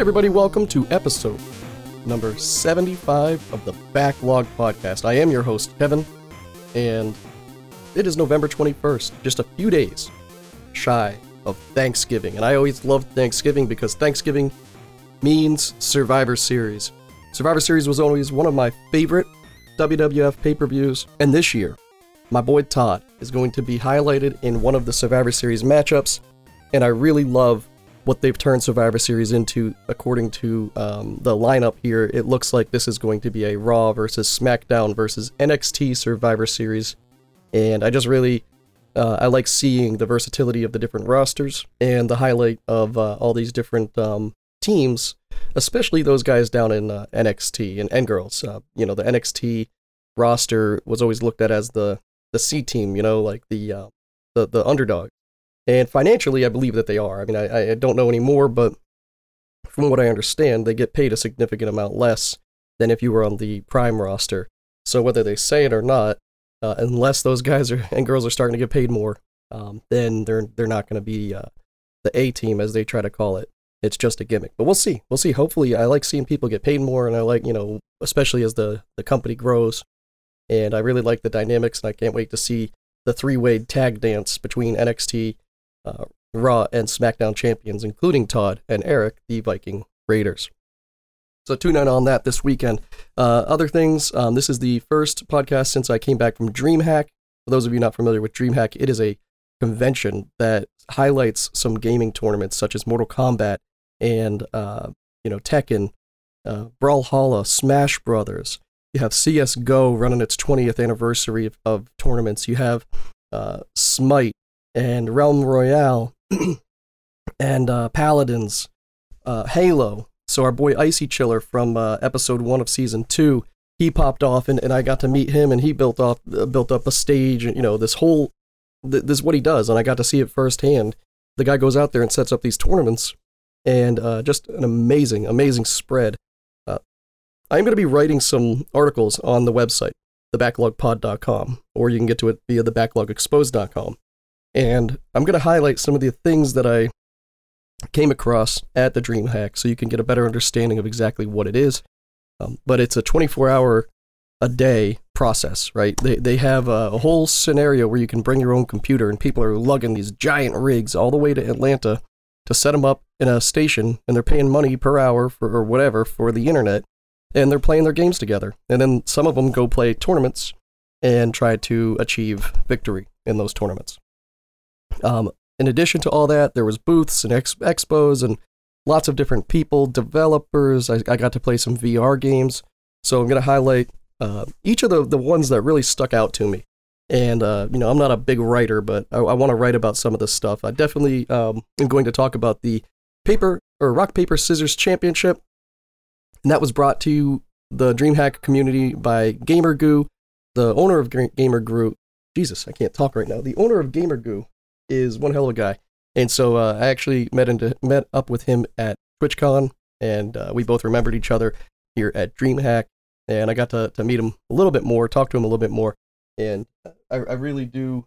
everybody, welcome to episode number 75 of the Backlog Podcast. I am your host, Kevin, and it is November 21st, just a few days shy of Thanksgiving. And I always love Thanksgiving because Thanksgiving means Survivor Series. Survivor Series was always one of my favorite WWF pay per views, and this year, my boy Todd is going to be highlighted in one of the Survivor Series matchups, and I really love what they've turned Survivor Series into. According to um, the lineup here, it looks like this is going to be a Raw versus SmackDown versus NXT Survivor Series, and I just really. Uh, I like seeing the versatility of the different rosters and the highlight of uh, all these different um, teams, especially those guys down in uh, NXT and, and girls. Uh, you know, the NXT roster was always looked at as the the C team, you know, like the uh, the the underdog. And financially, I believe that they are. I mean, I, I don't know anymore, but from what I understand, they get paid a significant amount less than if you were on the prime roster. So whether they say it or not, uh, unless those guys are, and girls are starting to get paid more, um, then they're they're not going to be uh, the A team as they try to call it. It's just a gimmick, but we'll see. We'll see. Hopefully, I like seeing people get paid more, and I like you know, especially as the the company grows. And I really like the dynamics, and I can't wait to see the three way tag dance between NXT, uh, Raw, and SmackDown champions, including Todd and Erik, the Viking Raiders. So tune in on that this weekend. Uh, other things, um, this is the first podcast since I came back from DreamHack. For those of you not familiar with DreamHack, it is a convention that highlights some gaming tournaments such as Mortal Kombat and uh, you know Tekken, uh, Brawlhalla, Smash Brothers. You have CS:GO running its 20th anniversary of, of tournaments. You have uh, Smite and Realm Royale and uh, Paladins, uh, Halo. So our boy Icy Chiller from uh, episode one of season two, he popped off, and, and I got to meet him, and he built off uh, built up a stage, and you know this whole th- this is what he does, and I got to see it firsthand. The guy goes out there and sets up these tournaments, and uh, just an amazing, amazing spread. Uh, I'm going to be writing some articles on the website, thebacklogpod.com, or you can get to it via thebacklogexposed.com. And I'm going to highlight some of the things that I came across at the DreamHack so you can get a better understanding of exactly what it is. Um, but it's a 24 hour a day process, right? They, they have a, a, whole scenario where you can bring your own computer, and people are lugging these giant rigs all the way to Atlanta to set them up in a station, and they're paying money per hour for or whatever for the internet, and they're playing their games together. And then some of them go play tournaments and try to achieve victory in those tournaments. Um, in addition to all that, there was booths and ex- expos and lots of different people, developers. I, I got to play some VR games. So I'm going to highlight uh, each of the, the ones that really stuck out to me. And, uh, you know, I'm not a big writer, but I, I want to write about some of this stuff. I definitely um, am going to talk about the paper or rock, paper, scissors championship. And that was brought to the DreamHack community by GamerGoo, the owner of GamerGoo. Jesus, I can't talk right now. The owner of GamerGoo is one hell of a guy. And so uh, I actually met into, met up with him at TwitchCon, and uh, we both remembered each other here at DreamHack and I got to, to meet him a little bit more, talk to him a little bit more, and I, I really do.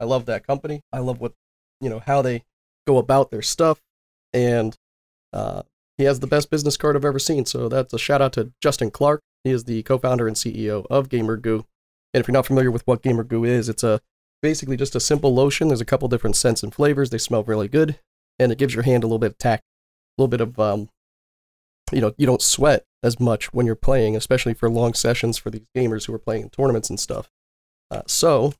I love that company. I love what you know how they go about their stuff, and uh, he has the best business card I've ever seen. So that's a shout out to Justin Clark. He is the co-founder and CEO of GamerGoo. And if you're not familiar with what GamerGoo is, it's a basically just a simple lotion. There's a couple different scents and flavors. They smell really good, and it gives your hand a little bit of tack, a little bit of um, you know, you don't sweat as much when you're playing, especially for long sessions for these gamers who are playing in tournaments and stuff. Uh, so,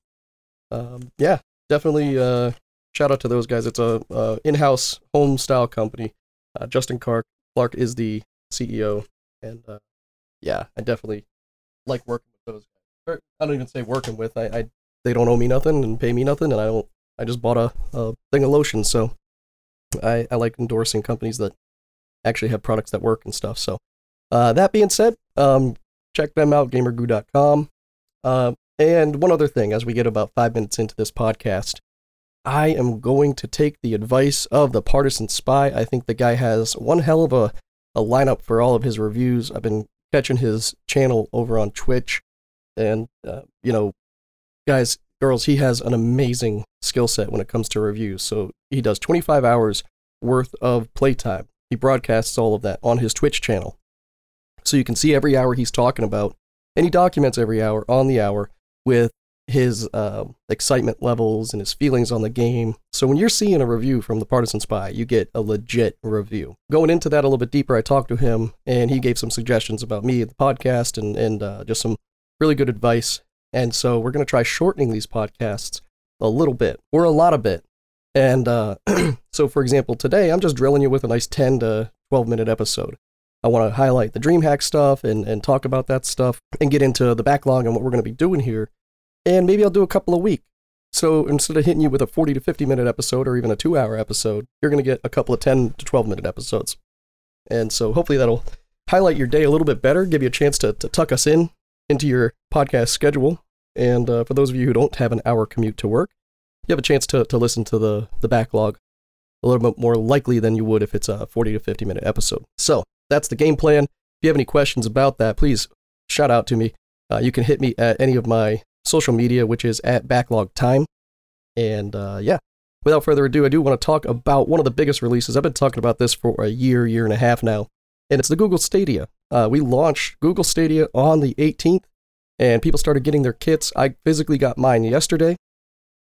um, yeah, definitely uh, shout out to those guys. It's a in-house home style company. Uh, Justin Clark Clark is the CEO, and uh, yeah, I definitely like working with those guys. I don't even say working with. I, I they don't owe me nothing and pay me nothing, and I don't. I just bought a, a thing of lotion, so I, I like endorsing companies that actually have products that work and stuff. So uh, that being said, um, check them out, gamergoo.com. Uh, and one other thing, as we get about five minutes into this podcast, I am going to take the advice of the partisan spy. I think the guy has one hell of a, a lineup for all of his reviews. I've been catching his channel over on Twitch. And, uh, you know, guys, girls, he has an amazing skill set when it comes to reviews. So he does 25 hours worth of playtime he broadcasts all of that on his Twitch channel. So you can see every hour he's talking about, and he documents every hour on the hour with his uh, excitement levels and his feelings on the game. So when you're seeing a review from the Partisan Spy, you get a legit review. Going into that a little bit deeper, I talked to him and he gave some suggestions about me, the podcast, and and uh, just some really good advice. And so we're going to try shortening these podcasts a little bit or a lot of bit. And uh, so, for example, today I'm just drilling you with a nice 10 to 12 minute episode. I want to highlight the DreamHack stuff and, and talk about that stuff and get into the backlog and what we're going to be doing here and maybe I'll do a couple a week. So instead of hitting you with a 40 to 50 minute episode or even a two hour episode, you're going to get a couple of 10 to 12 minute episodes. And so hopefully that'll highlight your day a little bit better, give you a chance to, to tuck us in into your podcast schedule. And uh, for those of you who don't have an hour commute to work, you have a chance to, to listen to the, the backlog a little bit more likely than you would if it's a 40 to 50 minute episode. So that's the game plan. If you have any questions about that, please shout out to me. Uh, you can hit me at any of my social media, which is at Backlog Time. And uh, yeah, without further ado, I do want to talk about one of the biggest releases. I've been talking about this for a year, year and a half now, and it's the Google Stadia. Uh, we launched Google Stadia on the 18th, and people started getting their kits. I physically got mine yesterday.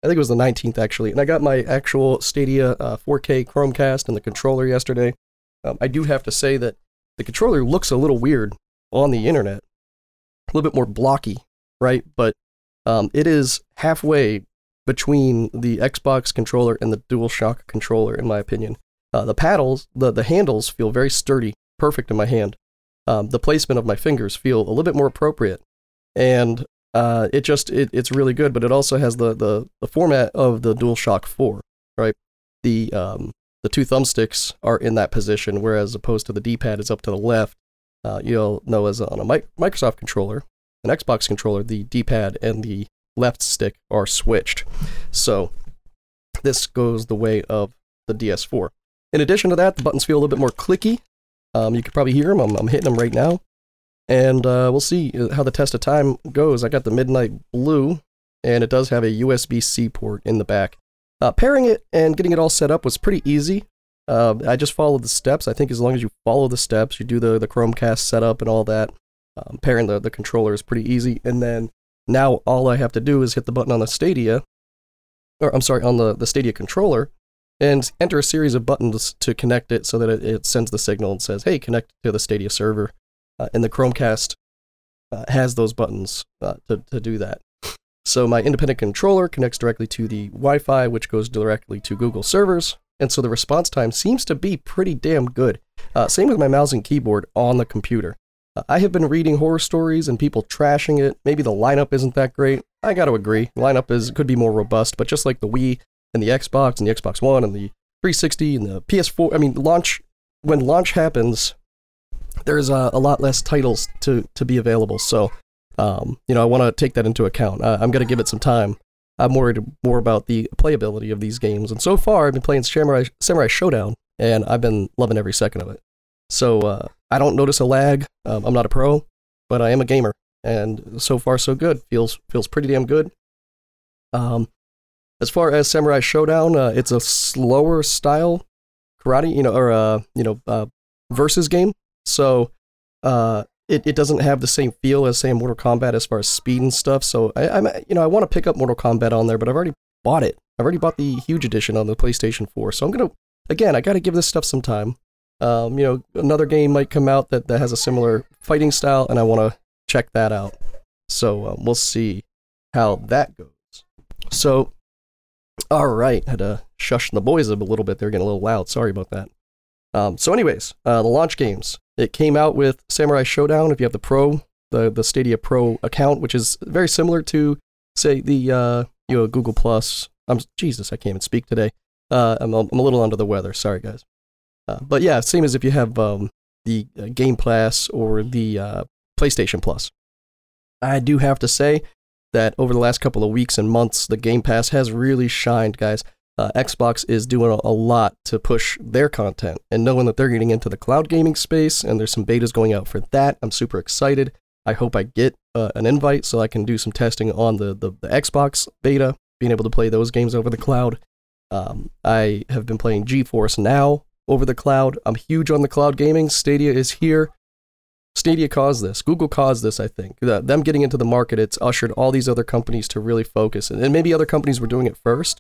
I think it was the 19th actually, and I got my actual Stadia uh, 4K Chromecast and the controller yesterday. Um, I do have to say that the controller looks a little weird on the internet, a little bit more blocky, right? But um, it is halfway between the Xbox controller and the DualShock controller, in my opinion. Uh, the paddles, the, the handles feel very sturdy, perfect in my hand. Um, the placement of my fingers feel a little bit more appropriate, and uh, it just it, it's really good. But it also has the, the the format of the DualShock 4, right? The um, the two thumbsticks are in that position, whereas opposed to the D-pad is up to the left. Uh, you'll know as on a Microsoft controller, an Xbox controller, the D-pad and the left stick are switched. So this goes the way of the DS4. In addition to that, the buttons feel a little bit more clicky. Um, you can probably hear them. I'm, I'm hitting them right now. And uh, we'll see how the test of time goes. I got the Midnight Blue, and it does have a USB-C port in the back. Uh, pairing it and getting it all set up was pretty easy. Uh, I just followed the steps. I think as long as you follow the steps, you do the, the Chromecast setup and all that, um, pairing the, the controller is pretty easy. And then now all I have to do is hit the button on the Stadia, or I'm sorry, on the, the Stadia controller, and enter a series of buttons to connect it so that it, it sends the signal and says, hey, connect to the Stadia server. Uh, and the Chromecast uh, has those buttons uh, to, to do that. So my independent controller connects directly to the Wi Fi, which goes directly to Google servers. And so the response time seems to be pretty damn good. Uh, same with my mouse and keyboard on the computer. I have been reading horror stories and people trashing it. Maybe the lineup isn't that great. I got to agree. Lineup is could be more robust, but just like the Wii and the Xbox and the Xbox One and the 360 and the PS4, I mean, launch when launch happens, there's a, a lot less titles to to be available. So, um, you know, I want to take that into account. Uh, I'm going to give it some time. I'm worried more about the playability of these games, and so far I've been playing Samurai Samurai Shodown, and I've been loving every second of it. So uh, I don't notice a lag. Um, I'm not a pro, but I am a gamer, and so far so good. feels feels pretty damn good. Um, as far as Samurai Shodown, uh, it's a slower style karate, you know, or uh, you know, uh, versus game. So uh, it it doesn't have the same feel as say Mortal Kombat as far as speed and stuff. So I, I'm you know I want to pick up Mortal Kombat on there, but I've already bought it. I've already bought the huge edition on the PlayStation 4. So I'm gonna again I got to give this stuff some time. Um, you know, another game might come out that, that has a similar fighting style, and I want to check that out. So um, we'll see how that goes. So, all right, had to shush the boys up a little bit. They're getting a little loud. Sorry about that. Um, so, anyways, uh, the launch games. It came out with Samurai Shodown. If you have the Pro, the the Stadia Pro account, which is very similar to, say, the uh, you know Google Plus. I'm Jesus, I can't even speak today. Uh, I'm I'm a little under the weather. Sorry, guys. Uh, but yeah, same as if you have um, the uh, Game Pass or the uh, PlayStation Plus. I do have to say that over the last couple of weeks and months, the Game Pass has really shined, guys. Uh, Xbox is doing a, lot to push their content, and knowing that they're getting into the cloud gaming space, and there's some betas going out for that, I'm super excited. I hope I get uh, an invite so I can do some testing on the, the, the Xbox beta, being able to play those games over the cloud. Um, I have been playing GeForce Now over the cloud. I'm huge on the cloud gaming. Stadia is here. Stadia caused this. Google caused this, I think. The, them getting into the market, it's ushered all these other companies to really focus. And, and maybe other companies were doing it first,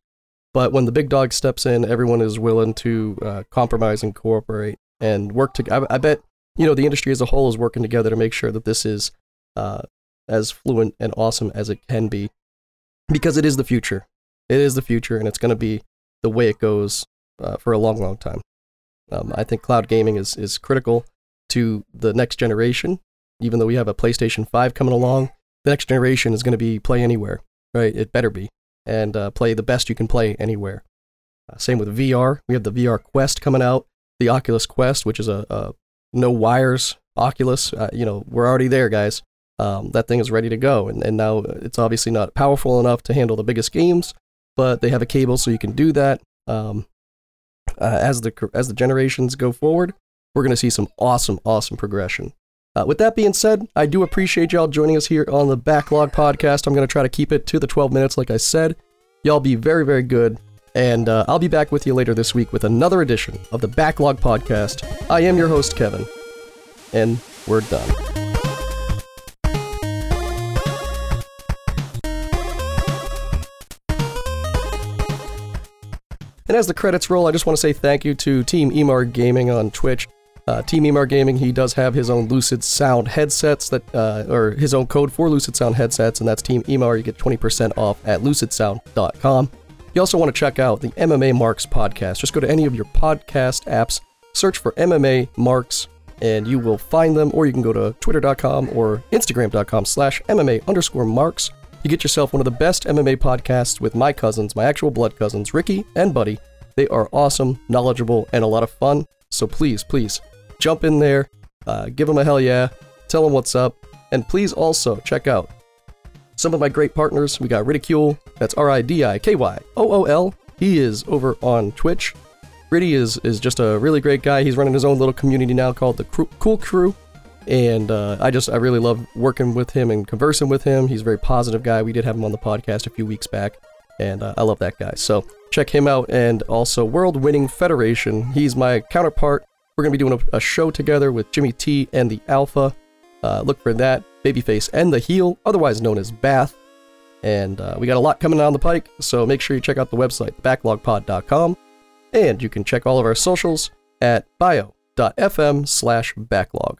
but when the big dog steps in, everyone is willing to uh, compromise and cooperate and work together. I, bet you know the industry as a whole is working together to make sure that this is uh, as fluent and awesome as it can be, because it is the future. It is the future, and it's going to be the way it goes uh, for a long, long time. Um, I think cloud gaming is is critical to the next generation. Even though we have a PlayStation 5 coming along, the next generation is going to be play anywhere, right? It better be, and uh, play the best you can play anywhere. Uh, same with VR. We have the VR Quest coming out, the Oculus Quest, which is a, a no wires Oculus. Uh, you know, we're already there, guys. Um, that thing is ready to go, and, and now it's obviously not powerful enough to handle the biggest games, but they have a cable so you can do that. Um, uh, as the as the generations go forward, we're going to see some awesome, awesome progression. Uh, with that being said, I do appreciate y'all joining us here on the Backlog Podcast. I'm going to try to keep it to the 12 minutes, like I said. Y'all be very, very good. And uh, I'll be back with you later this week with another edition of the Backlog Podcast. I am your host, Kevin, and we're done. And as the credits roll, I just want to say thank you to Team Emar Gaming on Twitch. Uh, Team Emar Gaming, he does have his own Lucid Sound headsets that, uh, or his own code for Lucid Sound headsets, and that's Team Emar. You get 20% off at lucidsound.com. You also want to check out the MMA Marks podcast. Just go to any of your podcast apps, search for MMA Marks, and you will find them, or you can go to twitter.com or instagram.com slash MMA underscore marks. You get yourself one of the best MMA podcasts with my cousins, my actual blood cousins, Ricky and Buddy. They are awesome, knowledgeable, and a lot of fun. So please, please jump in there, uh, give them a hell yeah, tell them what's up, and please also check out some of my great partners. We got Ridikyool, that's R I D I K Y O O L. He is over on Twitch. Riddy is, is just a really great guy. He's running his own little community now called the Cool Crew. And uh, I just, I really love working with him and conversing with him. He's a very positive guy. We did have him on the podcast a few weeks back. And uh, I love that guy. So check him out. And also World Winning Federation. He's my counterpart we're going to be doing a, a, show together with Jimmy T and the Alpha. Uh, look for that. Babyface and the Heel, otherwise known as Bath. And uh, we got a lot coming down the pike, so make sure you check out the website, backlogpod.com. And you can check all of our socials at bio.fm slash backlog.